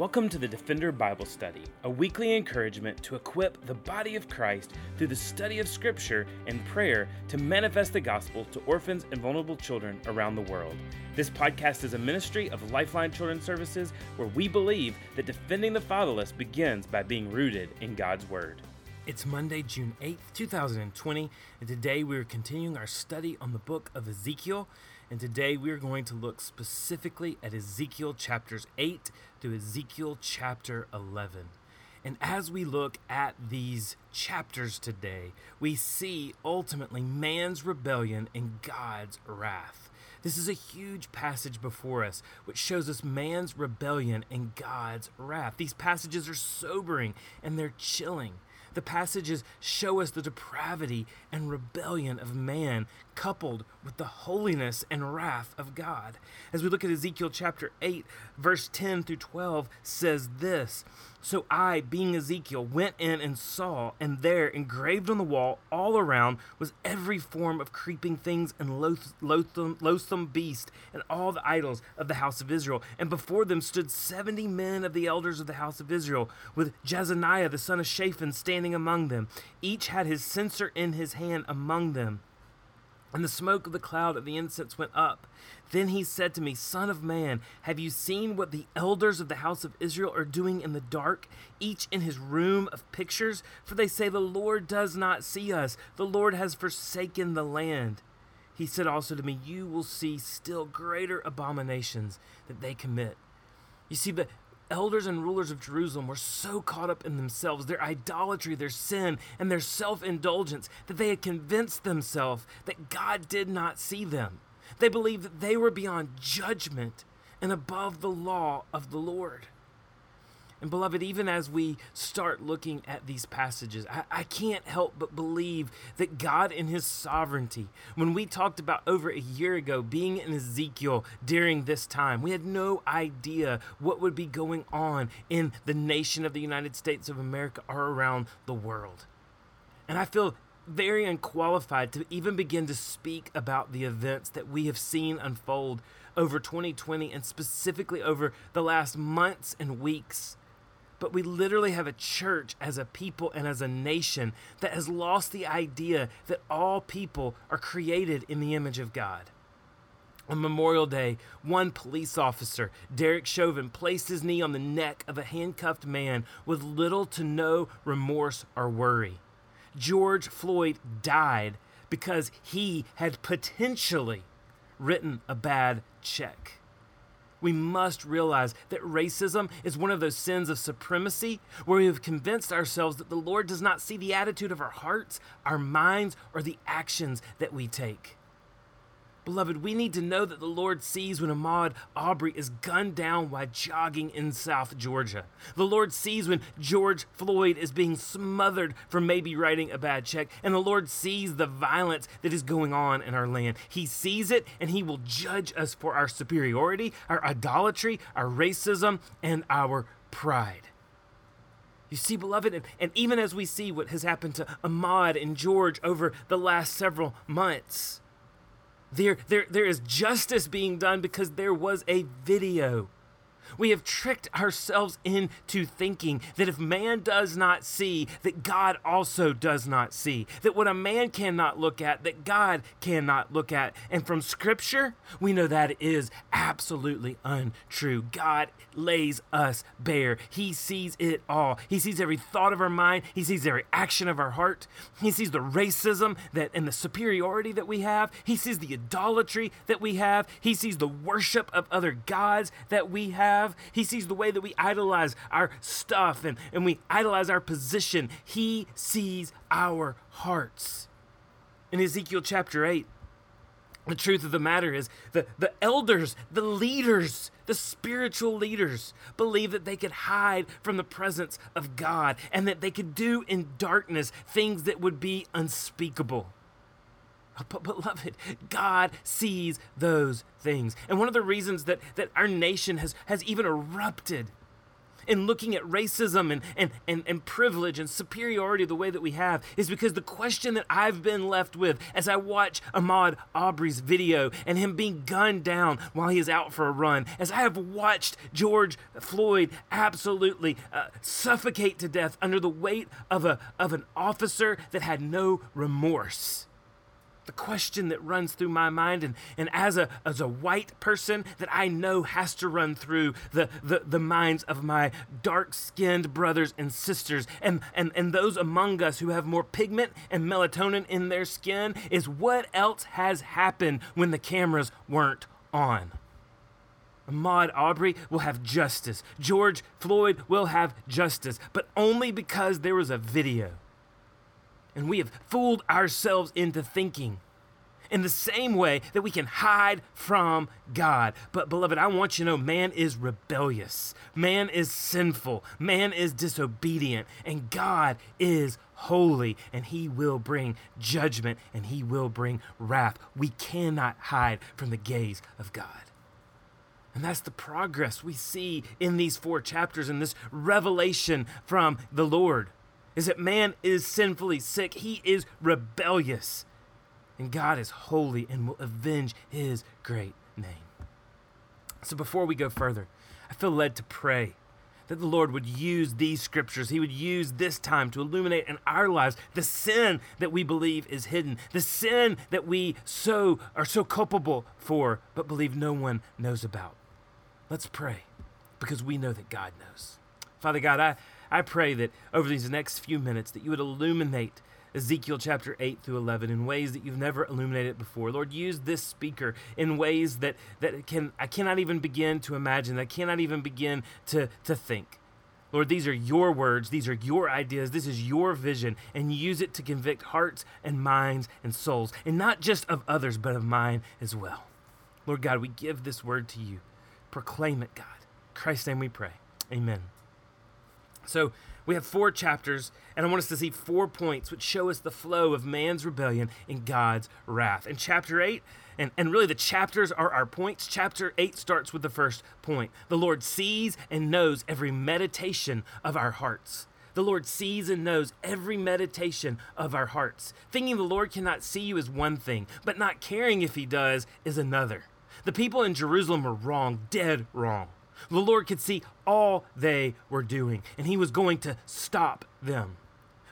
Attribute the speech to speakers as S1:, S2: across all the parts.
S1: Welcome to the Defender Bible Study, a weekly encouragement to equip the body of Christ through the study of Scripture and prayer to manifest the gospel to orphans and vulnerable children around the world. This podcast is a ministry of Lifeline Children's Services where we believe that defending the fatherless begins by being rooted in God's Word. It's Monday, June 8th, 2020, and today we're continuing our study on the book of Ezekiel. And today we're going to look specifically at Ezekiel chapters 8 to Ezekiel chapter 11. And as we look at these chapters today, we see ultimately man's rebellion and God's wrath. This is a huge passage before us, which shows us man's rebellion and God's wrath. These passages are sobering and they're chilling. The passages show us the depravity and rebellion of man, coupled with the holiness and wrath of God. As we look at Ezekiel chapter 8, verse 10 through 12, says this So I, being Ezekiel, went in and saw, and there, engraved on the wall all around, was every form of creeping things and loathsome, loathsome beast, and all the idols of the house of Israel. And before them stood seventy men of the elders of the house of Israel, with Jaazaniah the son of Shaphan standing among them. Each had his censer in his hand among them. And the smoke of the cloud of the incense went up. Then he said to me, Son of man, have you seen what the elders of the house of Israel are doing in the dark, each in his room of pictures? For they say, The Lord does not see us, the Lord has forsaken the land. He said also to me, You will see still greater abominations that they commit. You see, the, elders and rulers of Jerusalem were so caught up in themselves, their idolatry, their sin, and their self indulgence, that they had convinced themselves that God did not see them. They believed that they were beyond judgment and above the law of the Lord. And beloved, even as we start looking at these passages, I, I, can't help but believe that God in His sovereignty, when we talked about over a year ago being in Ezekiel during this time, we had no idea what would be going on in the nation of the United States of America or around the world. And I feel very unqualified to even begin to speak about the events that we have seen unfold over 2020 and specifically over the last months and weeks but we literally have a church as a people and as a nation that has lost the idea that all people are created in the image of God. On Memorial Day, one police officer, Derek Chauvin, placed his knee on the neck of a handcuffed man with little to no remorse or worry. George Floyd died because he had potentially written a bad check we must realize that racism is one of those sins of supremacy where we have convinced ourselves that the Lord does not see the attitude of our hearts, our minds, or the actions that we take. Beloved, we need to know that the Lord sees when Ahmaud Aubrey is gunned down while jogging in South Georgia. The Lord sees when George Floyd is being smothered for maybe writing a bad check. And the Lord sees the violence that is going on in our land. He sees it and He will judge us for our superiority, our idolatry, our racism, and our pride. You see, beloved, and, and even as we see what has happened to Ahmaud and George over the last several months, there, there, there is justice being done because there was a video we have tricked ourselves into thinking that if man does not see, that God also does not see. That what a man cannot look at, that God cannot look at. And from Scripture, we know that is absolutely untrue. God lays us bare. He sees it all. He sees every thought of our mind. He sees every action of our heart. He sees the racism that and the superiority that we have. He sees the idolatry that we have. He sees the worship of other gods that we have have. He sees the way that we idolize our stuff and, and we idolize our position. He sees our hearts. In Ezekiel chapter 8, the truth of the matter is the, the elders, the leaders, the spiritual leaders believe that they could hide from the presence of God and that they could do in darkness things that would be unspeakable. But beloved, God sees those things. And one of the reasons that, that our nation has, has even erupted in looking at racism and, and, and, and privilege and superiority the way that we have is because the question that I've been left with as I watch Ahmaud Aubrey's video and him being gunned down while he is out for a run, as I have watched George Floyd absolutely uh, suffocate to death under the weight of, a, of an officer that had no remorse the question that runs through my mind and, and as a as a white person that I know has to run through the, the, the minds of my dark-skinned brothers and sisters and, and, and those among us who have more pigment and melatonin in their skin is what else has happened when the cameras weren't on. Ahmaud Aubrey will have justice. George Floyd will have justice, but only because there was a video. And we have fooled ourselves into thinking in the same way that we can hide from God. But, beloved, I want you to know man is rebellious, man is sinful, man is disobedient, and God is holy, and he will bring judgment and he will bring wrath. We cannot hide from the gaze of God. And that's the progress we see in these four chapters in this revelation from the Lord is that man is sinfully sick. He is rebellious. And God is holy and will avenge his great name. So before we go further, I feel led to pray that the Lord would use these scriptures. He would use this time to illuminate in our lives the sin that we believe is hidden, the sin that we so are so culpable for, but believe no one knows about. Let's pray because we know that God knows. Father God, I, I pray that over these next few minutes that you would illuminate Ezekiel chapter 8 through 11 in ways that you've never illuminated before. Lord, use this speaker in ways that, that can I cannot even begin to imagine, I cannot even begin to, to think. Lord, these are your words, these are your ideas, this is your vision, and use it to convict hearts and minds and souls, and not just of others, but of mine as well. Lord God, we give this word to you. Proclaim it, God. In Christ's name we pray. Amen. So we have four chapters, and I want us to see four points which show us the flow of man's rebellion and God's wrath. In chapter 8, and, and really the chapters are our points. Chapter 8 starts with the first point. The Lord sees and knows every meditation of our hearts. The Lord sees and knows every meditation of our hearts. Thinking the Lord cannot see you is one thing, but not caring if He does is another. The people in Jerusalem were wrong, dead wrong. The Lord could see all they were doing, and He was going to stop them.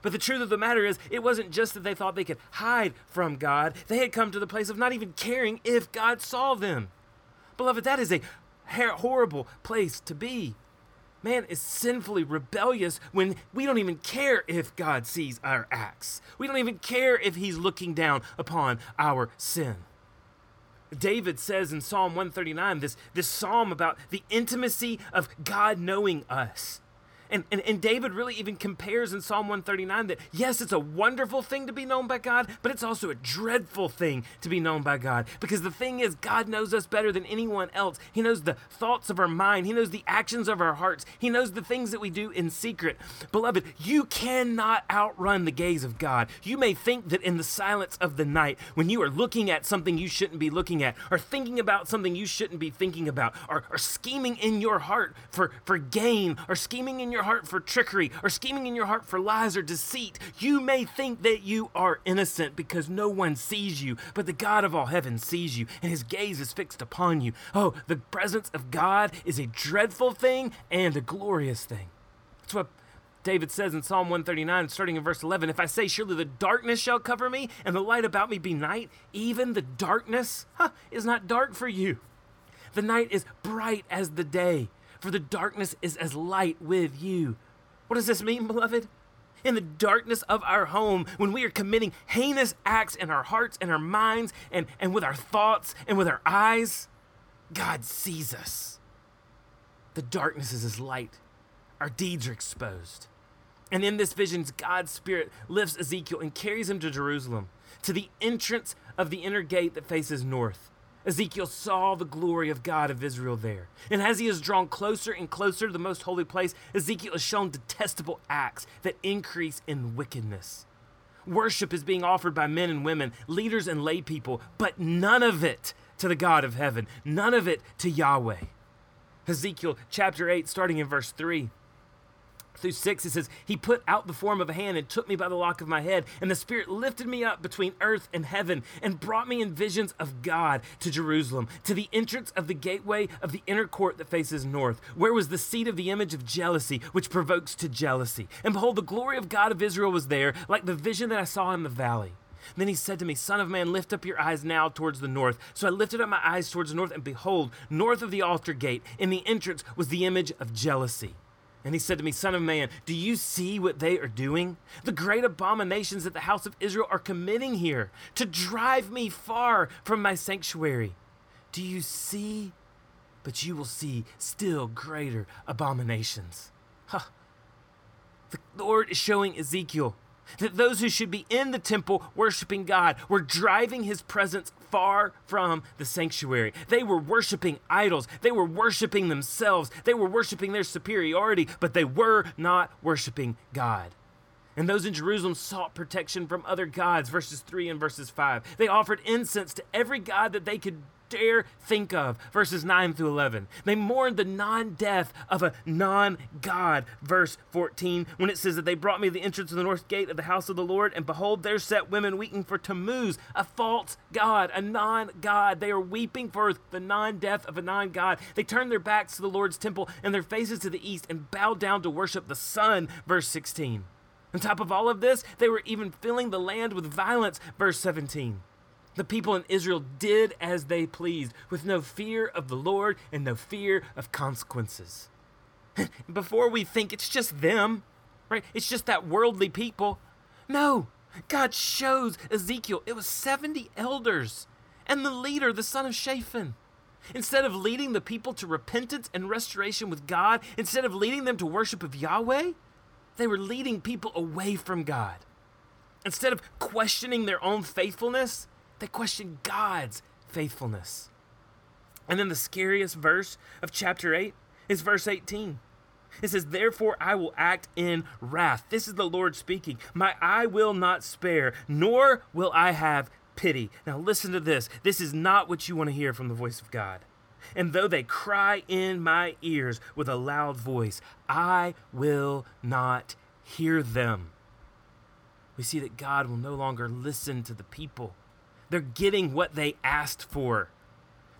S1: But the truth of the matter is, it wasn't just that they thought they could hide from God, they had come to the place of not even caring if God saw them. Beloved, that is a horrible place to be. Man is sinfully rebellious when we don't even care if God sees our acts. We don't even care if He's looking down upon our sin. David says in Psalm 139, this, this psalm about the intimacy of God knowing us. And, and, and David really even compares in Psalm 139 that yes, it's a wonderful thing to be known by God, but it's also a dreadful thing to be known by God. Because the thing is, God knows us better than anyone else. He knows the thoughts of our mind, He knows the actions of our hearts, He knows the things that we do in secret. Beloved, you cannot outrun the gaze of God. You may think that in the silence of the night, when you are looking at something you shouldn't be looking at, or thinking about something you shouldn't be thinking about, or, or scheming in your heart for, for gain, or scheming in your your heart for trickery or scheming in your heart for lies or deceit, you may think that you are innocent because no one sees you, but the God of all heaven sees you and his gaze is fixed upon you. Oh, the presence of God is a dreadful thing and a glorious thing. That's what David says in Psalm 139, starting in verse 11 If I say, Surely the darkness shall cover me, and the light about me be night, even the darkness huh, is not dark for you. The night is bright as the day for the darkness is as light with you. What does this mean, beloved? In the darkness of our home, when we are committing heinous acts in our hearts and our minds and, and with our thoughts and with our eyes, God sees us. The darkness is as light. Our deeds are exposed. And in this vision, God's Spirit lifts Ezekiel and carries him to Jerusalem, to the entrance of the inner gate that faces north. Ezekiel saw the glory of God of Israel there. And as he is drawn closer and closer to the most holy place, Ezekiel is shown detestable acts that increase in wickedness. Worship is being offered by men and women, leaders and lay people, but none of it to the God of heaven, none of it to Yahweh. Ezekiel chapter 8, starting in verse 3. Through 6, it says, He put out the form of a hand and took me by the lock of my head, and the Spirit lifted me up between earth and heaven and brought me in visions of God to Jerusalem, to the entrance of the gateway of the inner court that faces north, where was the seat of the image of jealousy, which provokes to jealousy. And behold, the glory of God of Israel was there, like the vision that I saw in the valley. Then he said to me, Son of man, lift up your eyes now towards the north. So I lifted up my eyes towards the north, and behold, north of the altar gate, in the entrance was the image of jealousy. And he said to me, Son of man, do you see what they are doing? The great abominations that the house of Israel are committing here to drive me far from my sanctuary. Do you see? But you will see still greater abominations. Huh. The Lord is showing Ezekiel that those who should be in the temple worshiping God were driving his presence far from the sanctuary. They were worshiping idols. They were worshiping themselves. They were worshiping their superiority, but they were not worshiping God. And those in Jerusalem sought protection from other gods, verses 3 and verses 5. They offered incense to every god that they could dare think of. Verses 9 through 11. They mourned the non death of a non God. Verse 14, when it says that they brought me the entrance of the north gate of the house of the Lord, and behold, there sat women weeping for Tammuz, a false God, a non God. They are weeping for the non death of a non God. They turned their backs to the Lord's temple and their faces to the east and bowed down to worship the sun. Verse 16. On top of all of this, they were even filling the land with violence. Verse 17. The people in Israel did as they pleased, with no fear of the Lord and no fear of consequences. Before we think it's just them, right? It's just that worldly people. No, God shows Ezekiel it was 70 elders and the leader, the son of Shaphan. Instead of leading the people to repentance and restoration with God, instead of leading them to worship of Yahweh, they were leading people away from God. Instead of questioning their own faithfulness, they question God's faithfulness. And then the scariest verse of chapter 8 is verse 18. It says, Therefore I will act in wrath. This is the Lord speaking. My eye will not spare, nor will I have pity. Now listen to this. This is not what you want to hear from the voice of God. And though they cry in my ears with a loud voice, I will not hear them. We see that God will no longer listen to the people they're getting what they asked for.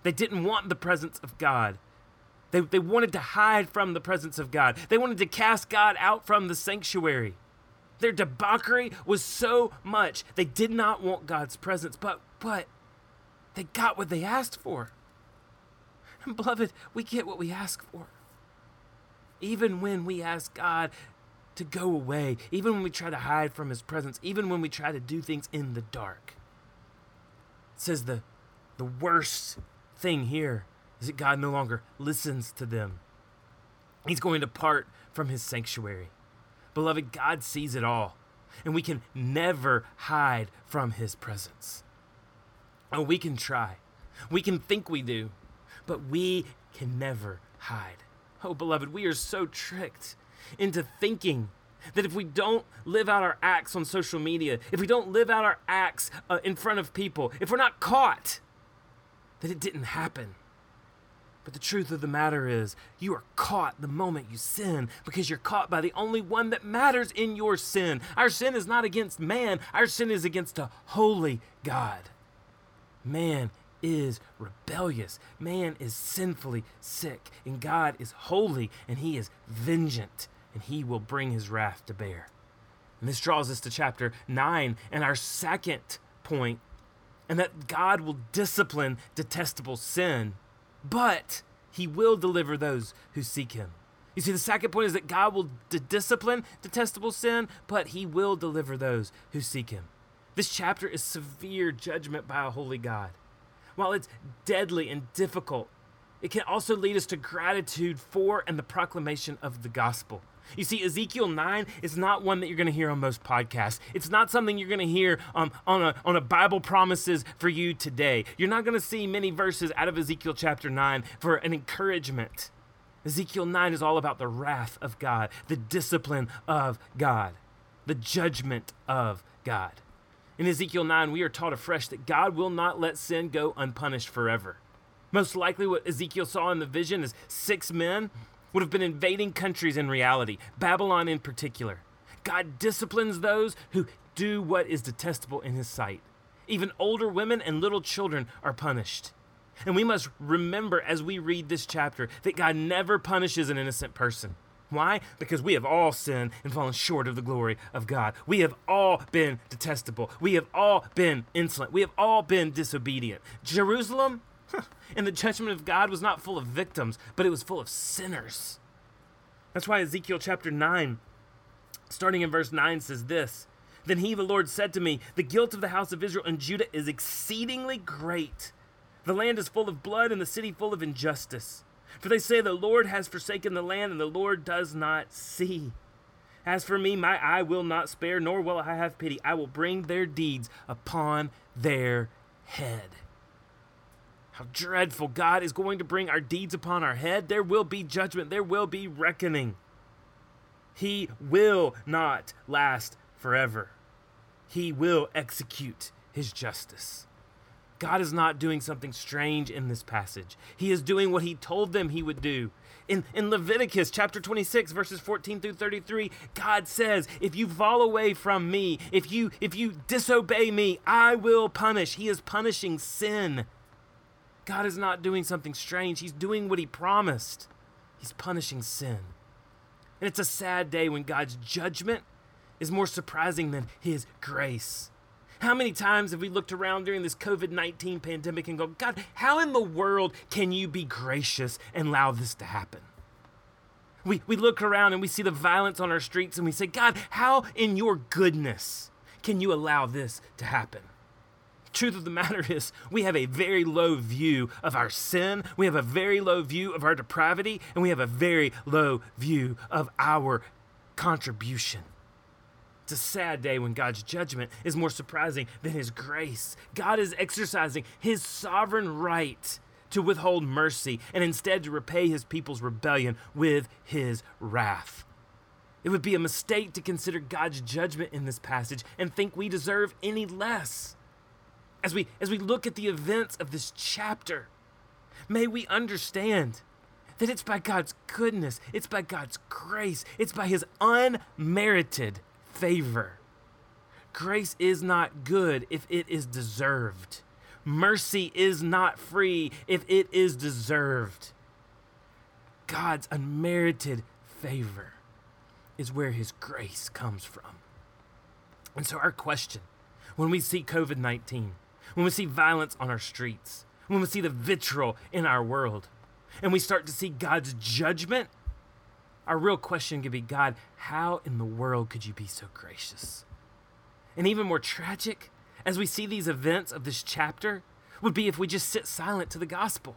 S1: They didn't want the presence of God. They, they wanted to hide from the presence of God. They wanted to cast God out from the sanctuary. Their debauchery was so much. They did not want God's presence, but but they got what they asked for. And beloved, we get what we ask for. Even when we ask God to go away, even when we try to hide from his presence, even when we try to do things in the dark. Says the, the worst thing here is that God no longer listens to them. He's going to part from his sanctuary. Beloved, God sees it all, and we can never hide from his presence. Oh, we can try. We can think we do, but we can never hide. Oh, beloved, we are so tricked into thinking that if we don't live out our acts on social media, if we don't live out our acts uh, in front of people, if we're not caught, that it didn't happen. But the truth of the matter is, you are caught the moment you sin because you're caught by the only one that matters in your sin. Our sin is not against man, our sin is against a holy God. Man is rebellious, man is sinfully sick, and God is holy and he is vengeant and he will bring his wrath to bear. And this draws us to chapter 9 and our second point, and that God will discipline detestable sin, but he will deliver those who seek him. You see, the second point is that God will d- discipline detestable sin, but he will deliver those who seek him. This chapter is severe judgment by a holy God. While it's deadly and difficult, it can also lead us to gratitude for and the proclamation of the gospel. You see, Ezekiel 9 is not one that you're going to hear on most podcasts. It's not something you're going to hear um, on, a, on a Bible promises for you today. You're not going to see many verses out of Ezekiel chapter 9 for an encouragement. Ezekiel 9 is all about the wrath of God, the discipline of God, the judgment of God. In Ezekiel 9, we are taught afresh that God will not let sin go unpunished forever. Most likely, what Ezekiel saw in the vision is six men would have been invading countries in reality, Babylon in particular. God disciplines those who do what is detestable in his sight. Even older women and little children are punished. And we must remember as we read this chapter that God never punishes an innocent person. Why? Because we have all sinned and fallen short of the glory of God. We have all been detestable. We have all been insolent. We have all been disobedient. Jerusalem, in the judgment of God, was not full of victims, but it was full of sinners. That's why Ezekiel chapter 9, starting in verse 9, says this Then he, the Lord, said to me, The guilt of the house of Israel and Judah is exceedingly great. The land is full of blood and the city full of injustice. For they say, The Lord has forsaken the land, and the Lord does not see. As for me, my eye will not spare, nor will I have pity. I will bring their deeds upon their head. How dreadful. God is going to bring our deeds upon our head. There will be judgment, there will be reckoning. He will not last forever, He will execute His justice. God is not doing something strange in this passage. He is doing what he told them he would do. In, in Leviticus chapter 26 verses 14 through 33, God says, "If you fall away from me, if you if you disobey me, I will punish." He is punishing sin. God is not doing something strange. He's doing what he promised. He's punishing sin. And it's a sad day when God's judgment is more surprising than his grace. How many times have we looked around during this COVID 19 pandemic and go, God, how in the world can you be gracious and allow this to happen? We, we look around and we see the violence on our streets and we say, God, how in your goodness can you allow this to happen? Truth of the matter is, we have a very low view of our sin, we have a very low view of our depravity, and we have a very low view of our contribution. It's a sad day when God's judgment is more surprising than his grace. God is exercising his sovereign right to withhold mercy and instead to repay his people's rebellion with his wrath. It would be a mistake to consider God's judgment in this passage and think we deserve any less. As we, as we look at the events of this chapter, may we understand that it's by God's goodness, it's by God's grace, it's by his unmerited favor. Grace is not good if it is deserved. Mercy is not free if it is deserved. God's unmerited favor is where his grace comes from. And so, our question when we see COVID 19, when we see violence on our streets, when we see the vitriol in our world, and we start to see God's judgment our real question could be God, how in the world could you be so gracious? And even more tragic, as we see these events of this chapter, would be if we just sit silent to the gospel.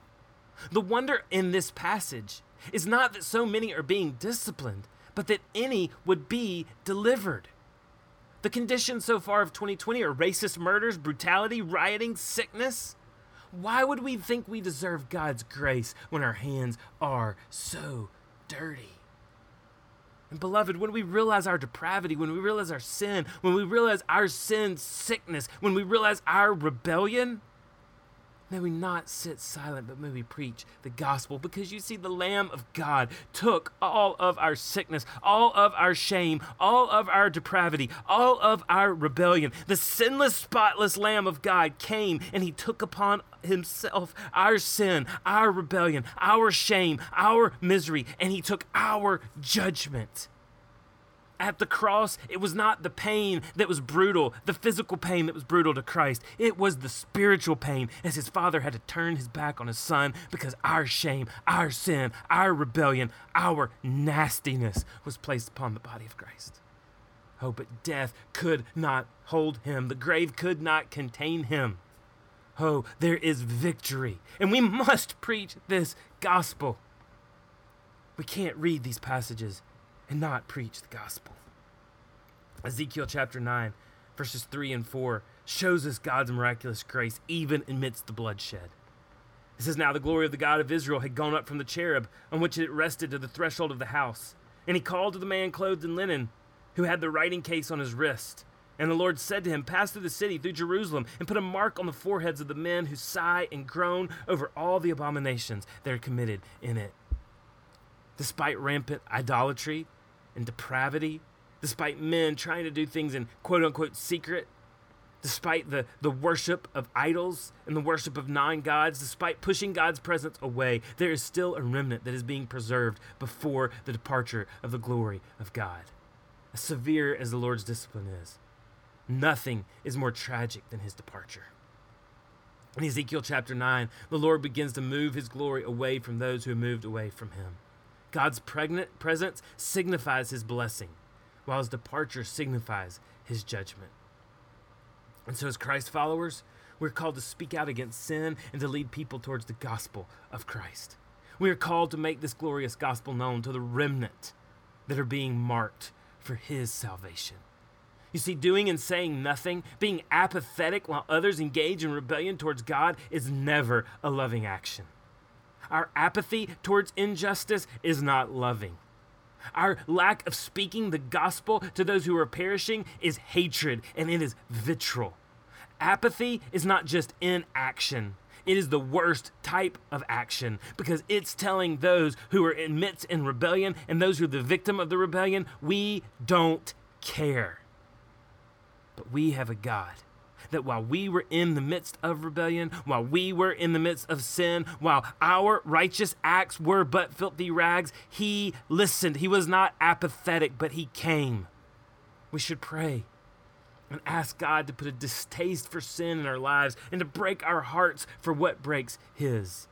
S1: The wonder in this passage is not that so many are being disciplined, but that any would be delivered. The conditions so far of 2020 are racist murders, brutality, rioting, sickness. Why would we think we deserve God's grace when our hands are so dirty? And beloved, when we realize our depravity, when we realize our sin, when we realize our sin's sickness, when we realize our rebellion, May we not sit silent, but may we preach the gospel because you see, the Lamb of God took all of our sickness, all of our shame, all of our depravity, all of our rebellion. The sinless, spotless Lamb of God came and he took upon himself our sin, our rebellion, our shame, our misery, and he took our judgment at the cross, it was not the pain that was brutal, the physical pain that was brutal to Christ. It was the spiritual pain as his father had to turn his back on his son because our shame, our sin, our rebellion, our nastiness was placed upon the body of Christ. Oh, but death could not hold him, the grave could not contain him. Oh, there is victory, and we must preach this gospel. We can't read these passages and not preach the gospel. Ezekiel chapter 9, verses 3 and 4 shows us God's miraculous grace even amidst the bloodshed. It says, Now the glory of the God of Israel had gone up from the cherub on which it rested to the threshold of the house. And he called to the man clothed in linen, who had the writing case on his wrist. And the Lord said to him, Pass through the city, through Jerusalem, and put a mark on the foreheads of the men who sigh and groan over all the abominations that are committed in it. despite rampant idolatry and depravity, despite men trying to do things in quote unquote secret, despite the, the worship of idols and the worship of non gods, despite pushing God's presence away, there is still a remnant that is being preserved before the departure of the glory of God. As severe as the Lord's discipline is, nothing is more tragic than his departure. In Ezekiel chapter 9, the Lord begins to move his glory away from those who moved away from him. God's pregnant presence signifies his blessing, while his departure signifies his judgment. And so, as Christ followers, we're called to speak out against sin and to lead people towards the gospel of Christ. We are called to make this glorious gospel known to the remnant that are being marked for his salvation. You see, doing and saying nothing, being apathetic while others engage in rebellion towards God, is never a loving action. Our apathy towards injustice is not loving. Our lack of speaking the gospel to those who are perishing is hatred and it is vitriol. Apathy is not just inaction. It is the worst type of action because it's telling those who are amidst in rebellion and those who are the victim of the rebellion, we don't care. But we have a God that while we were in the midst of rebellion, while we were in the midst of sin, while our righteous acts were but filthy rags, He listened. He was not apathetic, but He came. We should pray and ask God to put a distaste for sin in our lives and to break our hearts for what breaks His.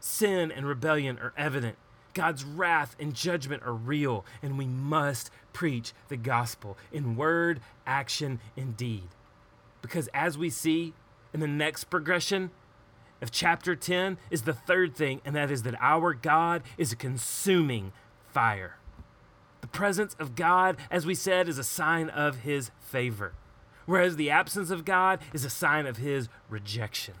S1: Sin and rebellion are evident. God's wrath and judgment are real, and we must preach the gospel in word, action, and deed. Because as we see in the next progression of chapter 10 is the third thing, and that is that our God is a consuming fire. The presence of God, as we said, is a sign of his favor, whereas the absence of God is a sign of his rejection.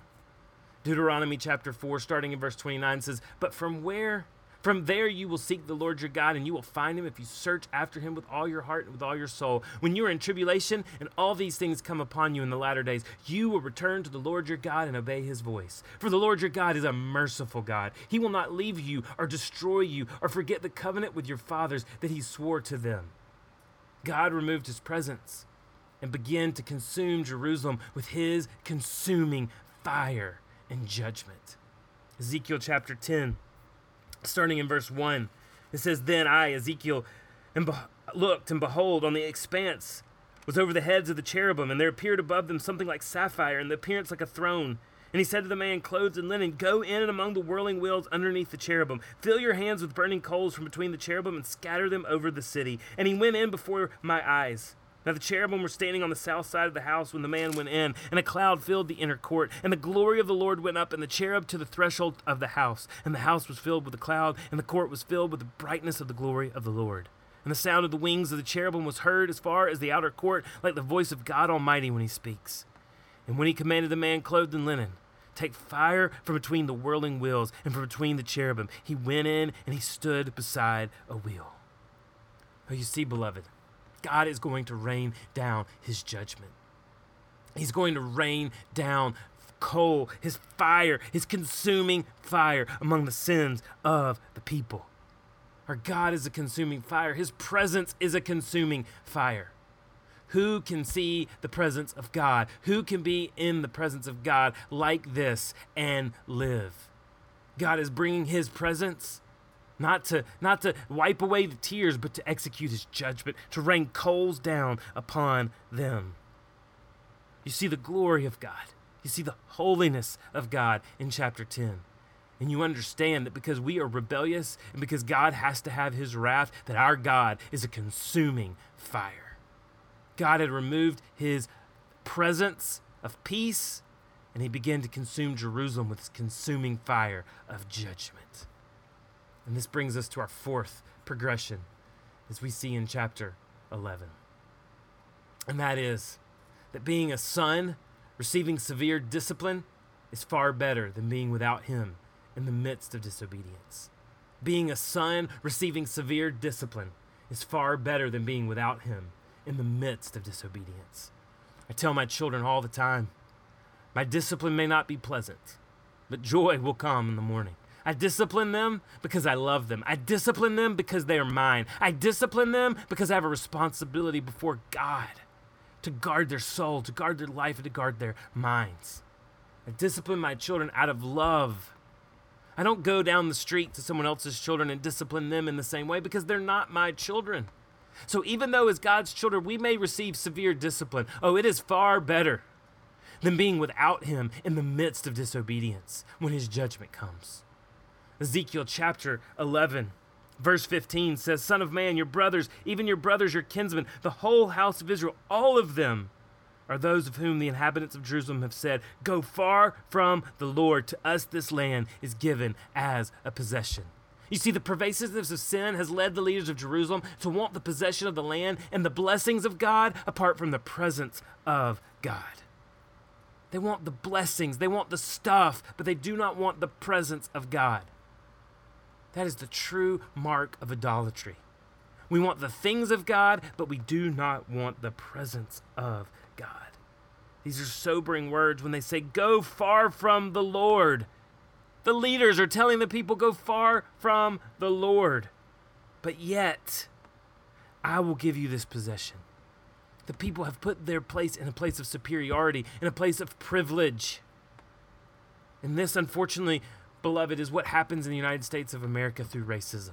S1: Deuteronomy chapter 4, starting in verse 29, says, But from where from there you will seek the Lord your God, and you will find him if you search after him with all your heart and with all your soul. When you are in tribulation and all these things come upon you in the latter days, you will return to the Lord your God and obey his voice. For the Lord your God is a merciful God. He will not leave you or destroy you or forget the covenant with your fathers that he swore to them. God removed his presence and began to consume Jerusalem with his consuming fire and judgment. Ezekiel chapter 10 starting in verse 1. It says, Then I, Ezekiel, and be- looked, and behold, on the expanse was over the heads of the cherubim, and there appeared above them something like sapphire, and the appearance like a throne. And he said to the man clothed in linen, Go in and among the whirling wheels underneath the cherubim. Fill your hands with burning coals from between the cherubim and scatter them over the city. And he went in before my eyes. Now the cherubim were standing on the south side of the house when the man went in, and a cloud filled the inner court. And the glory of the Lord went up, and the cherub to the threshold of the house. And the house was filled with the cloud, and the court was filled with the brightness of the glory of the Lord. And the sound of the wings of the cherubim was heard as far as the outer court, like the voice of God Almighty when he speaks. And when he commanded the man clothed in linen, take fire from between the whirling wheels and from between the cherubim, he went in and he stood beside a wheel. Oh, you see, beloved, God is going to rain down his judgment. He's going to rain down coal, his fire, his consuming fire among the sins of the people. Our God is a consuming fire, his presence is a consuming fire. Who can see the presence of God? Who can be in the presence of God like this and live? God is bringing his presence not to not to wipe away the tears but to execute his judgment to rain coals down upon them. You see the glory of god. You see the holiness of god in chapter 10 and you understand that because we are rebellious and because god has to have his wrath that our god is a consuming fire. God had removed his presence of peace and he began to consume jerusalem with his consuming fire of judgment and this brings us to our fourth progression, as we see in chapter 11. And that is that being a son, receiving severe discipline, is far better than being without him in the midst of disobedience. Being a son, receiving severe discipline, is far better than being without him in the midst of disobedience. I tell my children all the time my discipline may not be pleasant, but joy will come in the morning. I discipline them because I love them. I discipline them because they are mine. I discipline them because I have a responsibility before God to guard their soul, to guard their life, and to guard their minds. I discipline my children out of love. I don't go down the street to someone else's children and discipline them in the same way because they're not my children. So even though as God's children we may receive severe discipline, oh, it is far better than being without Him in the midst of disobedience when His judgment comes. Ezekiel chapter 11, verse 15 says, Son of man, your brothers, even your brothers, your kinsmen, the whole house of Israel, all of them are those of whom the inhabitants of Jerusalem have said, Go far from the Lord. To us this land is given as a possession. You see, the pervasiveness of sin has led the leaders of Jerusalem to want the possession of the land and the blessings of God apart from the presence of God. They want the blessings, they want the stuff, but they do not want the presence of God. That is the true mark of idolatry. We want the things of God, but we do not want the presence of God. These are sobering words when they say, Go far from the Lord. The leaders are telling the people, Go far from the Lord. But yet, I will give you this possession. The people have put their place in a place of superiority, in a place of privilege. And this, unfortunately, beloved, is what happens in the United States of America through racism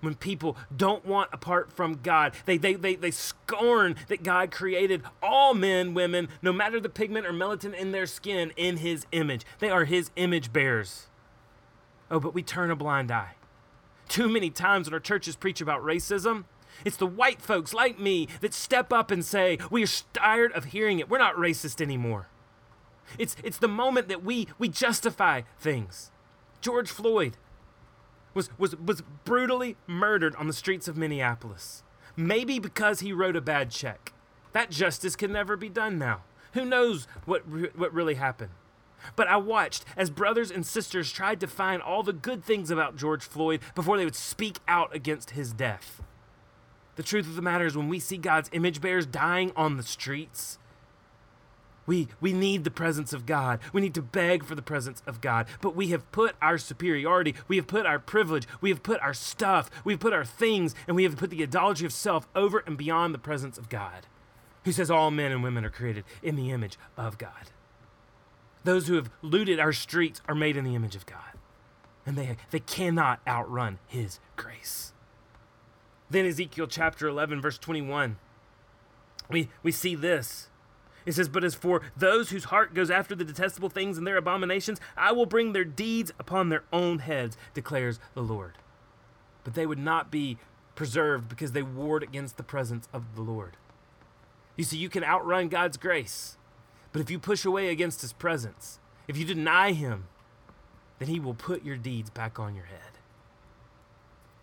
S1: when people don't want apart from God. They, they, they, they scorn that God created all men, women, no matter the pigment or melatonin in their skin, in His image. They are His image bearers. Oh, but we turn a blind eye. Too many times when our churches preach about racism, it's the white folks like me that step up and say, We are tired of hearing it. We're not racist anymore. It's, it's the moment that we, we justify things. George Floyd, was, was, was brutally murdered on the streets of Minneapolis. Maybe because he wrote a bad check. That justice can never be done now. Who knows what, what really happened? But I watched as brothers and sisters tried to find all the good things about George Floyd before they would speak out against his death. The truth of the matter is, when we see God's image bearers dying on the streets, we, we need the presence of God. We need to beg for the presence of God. But we have put our superiority, we have put our privilege, we have put our stuff, we have put our things, and we have put the idolatry of self over and beyond the presence of God, who says all men and women are created in the image of God. Those who have looted our streets are made in the image of God, and they, they cannot outrun His grace. Then, Ezekiel chapter 11, verse 21, we, we see this. It says, But as for those whose heart goes after the detestable things and their abominations, I will bring their deeds upon their own heads, declares the Lord. But they would not be preserved because they warred against the presence of the Lord. You see, you can outrun God's grace, but if you push away against his presence, if you deny him, then he will put your deeds back on your head.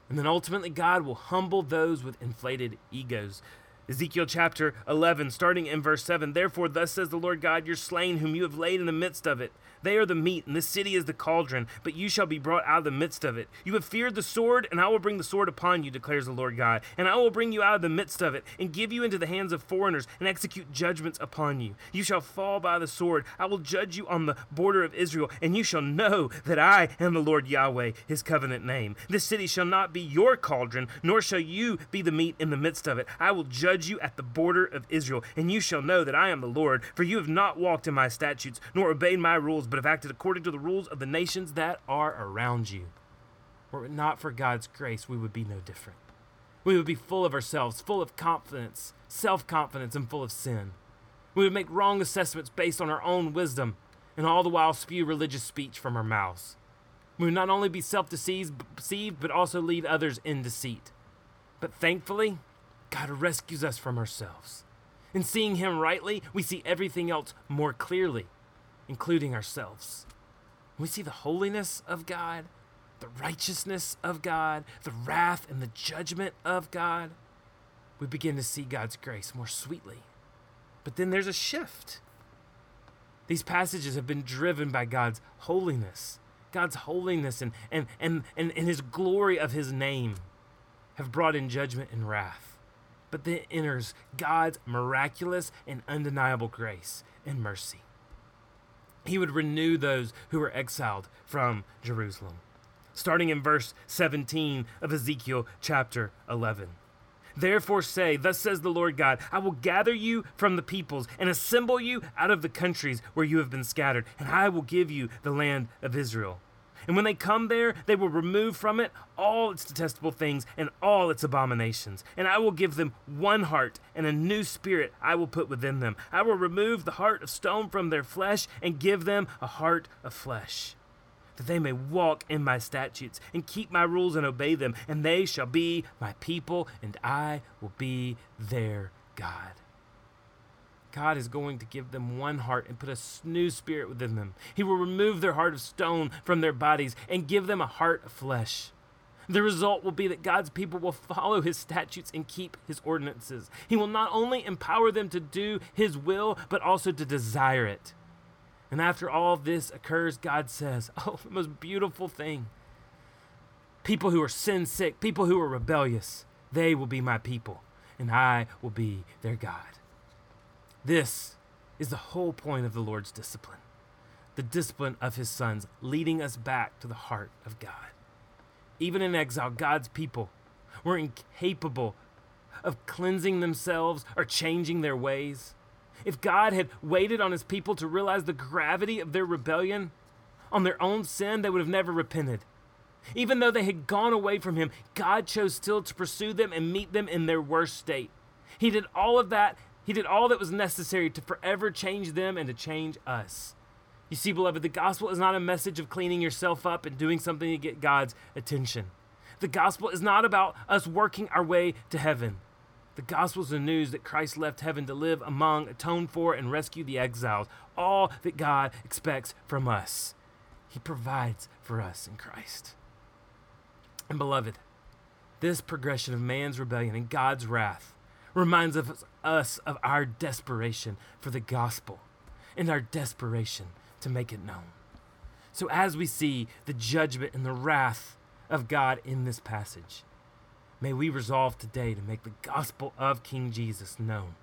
S1: And then ultimately, God will humble those with inflated egos. Ezekiel chapter 11, starting in verse 7 Therefore, thus says the Lord God, You're slain, whom you have laid in the midst of it. They are the meat, and this city is the cauldron, but you shall be brought out of the midst of it. You have feared the sword, and I will bring the sword upon you, declares the Lord God. And I will bring you out of the midst of it, and give you into the hands of foreigners, and execute judgments upon you. You shall fall by the sword. I will judge you on the border of Israel, and you shall know that I am the Lord Yahweh, his covenant name. This city shall not be your cauldron, nor shall you be the meat in the midst of it. I will judge you at the border of Israel, and you shall know that I am the Lord, for you have not walked in my statutes, nor obeyed my rules but have acted according to the rules of the nations that are around you. Were it not for God's grace, we would be no different. We would be full of ourselves, full of confidence, self confidence, and full of sin. We would make wrong assessments based on our own wisdom, and all the while spew religious speech from our mouths. We would not only be self deceived, but also lead others in deceit. But thankfully, God rescues us from ourselves. In seeing Him rightly, we see everything else more clearly including ourselves. We see the holiness of God, the righteousness of God, the wrath and the judgment of God. We begin to see God's grace more sweetly. But then there's a shift. These passages have been driven by God's holiness. God's holiness and, and, and, and, and his glory of his name have brought in judgment and wrath. But then enters God's miraculous and undeniable grace and mercy. He would renew those who were exiled from Jerusalem. Starting in verse 17 of Ezekiel chapter 11. Therefore say, Thus says the Lord God, I will gather you from the peoples and assemble you out of the countries where you have been scattered, and I will give you the land of Israel. And when they come there, they will remove from it all its detestable things and all its abominations. And I will give them one heart, and a new spirit I will put within them. I will remove the heart of stone from their flesh and give them a heart of flesh that they may walk in my statutes and keep my rules and obey them, and they shall be my people, and I will be their God. God is going to give them one heart and put a new spirit within them. He will remove their heart of stone from their bodies and give them a heart of flesh. The result will be that God's people will follow his statutes and keep his ordinances. He will not only empower them to do his will, but also to desire it. And after all this occurs, God says, Oh, the most beautiful thing. People who are sin sick, people who are rebellious, they will be my people, and I will be their God. This is the whole point of the Lord's discipline the discipline of his sons, leading us back to the heart of God. Even in exile, God's people were incapable of cleansing themselves or changing their ways. If God had waited on his people to realize the gravity of their rebellion, on their own sin, they would have never repented. Even though they had gone away from him, God chose still to pursue them and meet them in their worst state. He did all of that. He did all that was necessary to forever change them and to change us. You see, beloved, the gospel is not a message of cleaning yourself up and doing something to get God's attention. The gospel is not about us working our way to heaven. The gospel is the news that Christ left heaven to live among, atone for, and rescue the exiles. All that God expects from us, He provides for us in Christ. And beloved, this progression of man's rebellion and God's wrath reminds of us of our desperation for the gospel and our desperation to make it known. So, as we see the judgment and the wrath of God in this passage, May we resolve today to make the gospel of King Jesus known,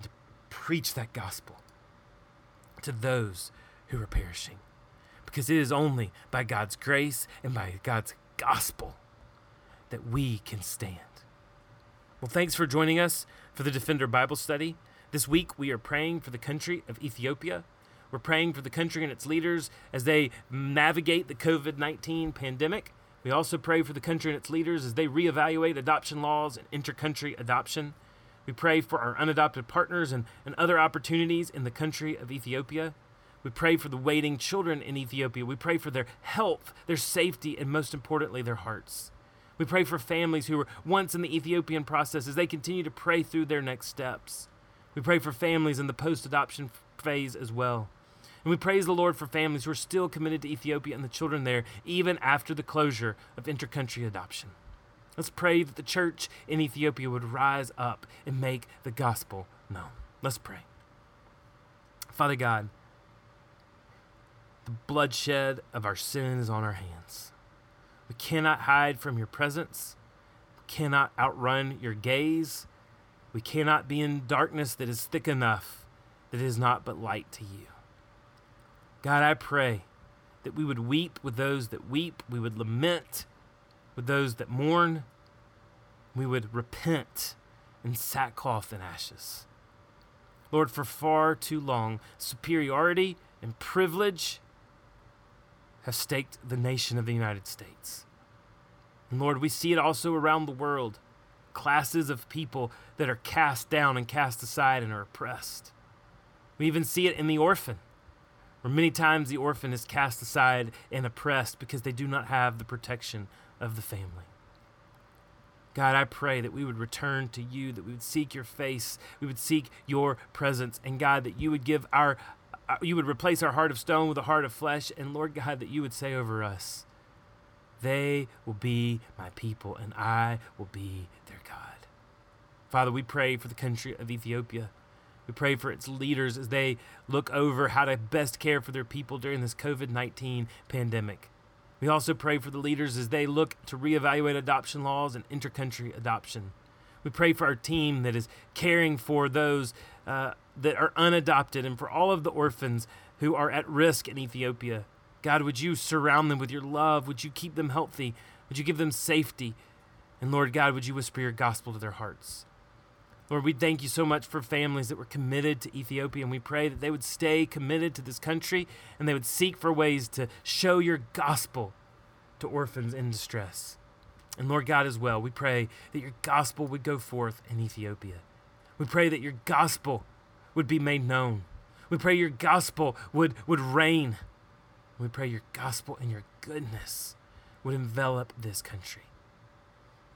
S1: to preach that gospel to those who are perishing. Because it is only by God's grace and by God's gospel that we can stand. Well, thanks for joining us for the Defender Bible Study. This week we are praying for the country of Ethiopia. We're praying for the country and its leaders as they navigate the COVID 19 pandemic. We also pray for the country and its leaders as they reevaluate adoption laws and intercountry adoption. We pray for our unadopted partners and, and other opportunities in the country of Ethiopia. We pray for the waiting children in Ethiopia. We pray for their health, their safety, and most importantly, their hearts. We pray for families who were once in the Ethiopian process as they continue to pray through their next steps. We pray for families in the post adoption phase as well. And we praise the Lord for families who are still committed to Ethiopia and the children there, even after the closure of intercountry adoption. Let's pray that the church in Ethiopia would rise up and make the gospel known. Let's pray. Father God, the bloodshed of our sin is on our hands. We cannot hide from your presence. We cannot outrun your gaze. We cannot be in darkness that is thick enough that is not but light to you. God, I pray that we would weep with those that weep, we would lament with those that mourn, we would repent in sackcloth and ashes. Lord, for far too long, superiority and privilege have staked the nation of the United States. And Lord, we see it also around the world classes of people that are cast down and cast aside and are oppressed. We even see it in the orphan where many times the orphan is cast aside and oppressed because they do not have the protection of the family. God, I pray that we would return to you, that we would seek your face, we would seek your presence, and God, that you would give our, you would replace our heart of stone with a heart of flesh, and Lord God, that you would say over us, they will be my people, and I will be their God. Father, we pray for the country of Ethiopia. We pray for its leaders as they look over how to best care for their people during this COVID 19 pandemic. We also pray for the leaders as they look to reevaluate adoption laws and intercountry adoption. We pray for our team that is caring for those uh, that are unadopted and for all of the orphans who are at risk in Ethiopia. God, would you surround them with your love? Would you keep them healthy? Would you give them safety? And Lord God, would you whisper your gospel to their hearts? Lord, we thank you so much for families that were committed to Ethiopia, and we pray that they would stay committed to this country and they would seek for ways to show your gospel to orphans in distress. And Lord God, as well, we pray that your gospel would go forth in Ethiopia. We pray that your gospel would be made known. We pray your gospel would, would reign. We pray your gospel and your goodness would envelop this country.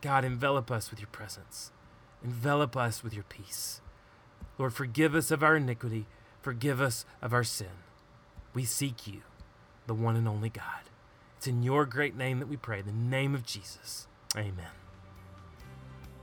S1: God, envelop us with your presence. Envelop us with your peace. Lord, forgive us of our iniquity. Forgive us of our sin. We seek you, the one and only God. It's in your great name that we pray, the name of Jesus. Amen.